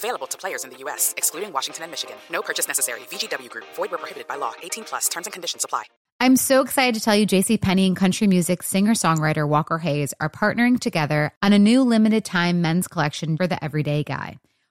Available to players in the U.S., excluding Washington and Michigan. No purchase necessary. VGW Group. Void where prohibited by law. 18 plus. Terms and conditions apply. I'm so excited to tell you JC Penney and country music singer-songwriter Walker Hayes are partnering together on a new limited time men's collection for the everyday guy.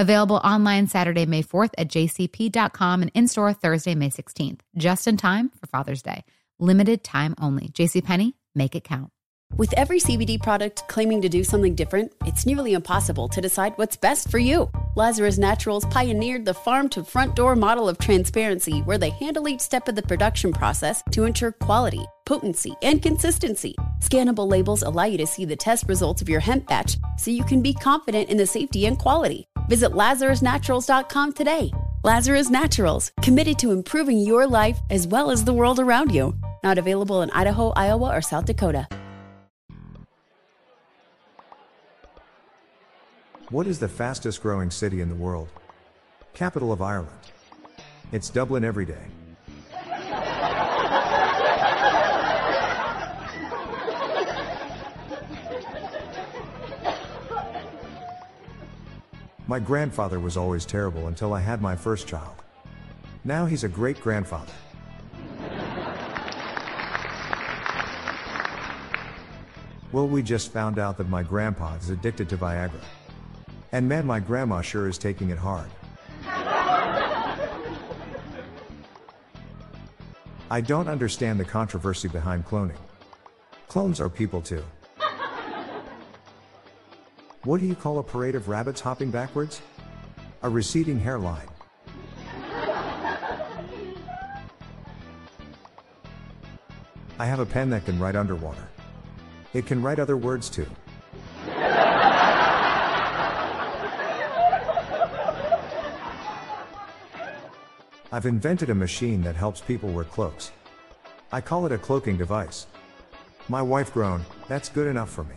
Available online Saturday, May 4th at jcp.com and in store Thursday, May 16th, just in time for Father's Day. Limited time only. JCPenney, make it count. With every CBD product claiming to do something different, it's nearly impossible to decide what's best for you. Lazarus Naturals pioneered the farm to front door model of transparency where they handle each step of the production process to ensure quality, potency, and consistency. Scannable labels allow you to see the test results of your hemp batch so you can be confident in the safety and quality. Visit LazarusNaturals.com today. Lazarus Naturals, committed to improving your life as well as the world around you. Not available in Idaho, Iowa, or South Dakota. What is the fastest growing city in the world? Capital of Ireland. It's Dublin every day. My grandfather was always terrible until I had my first child. Now he's a great grandfather. Well, we just found out that my grandpa is addicted to Viagra. And man, my grandma sure is taking it hard. I don't understand the controversy behind cloning. Clones are people too. What do you call a parade of rabbits hopping backwards? A receding hairline. I have a pen that can write underwater. It can write other words too. I've invented a machine that helps people wear cloaks. I call it a cloaking device. My wife groaned, that's good enough for me.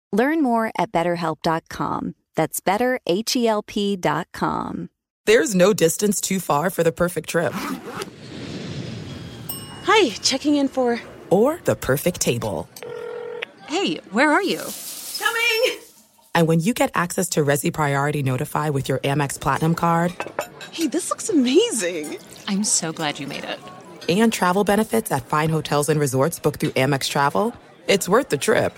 Learn more at betterhelp.com. That's betterhelp.com. There's no distance too far for the perfect trip. Hi, checking in for. Or the perfect table. Hey, where are you? Coming! And when you get access to Resy Priority Notify with your Amex Platinum card. Hey, this looks amazing! I'm so glad you made it. And travel benefits at fine hotels and resorts booked through Amex Travel. It's worth the trip.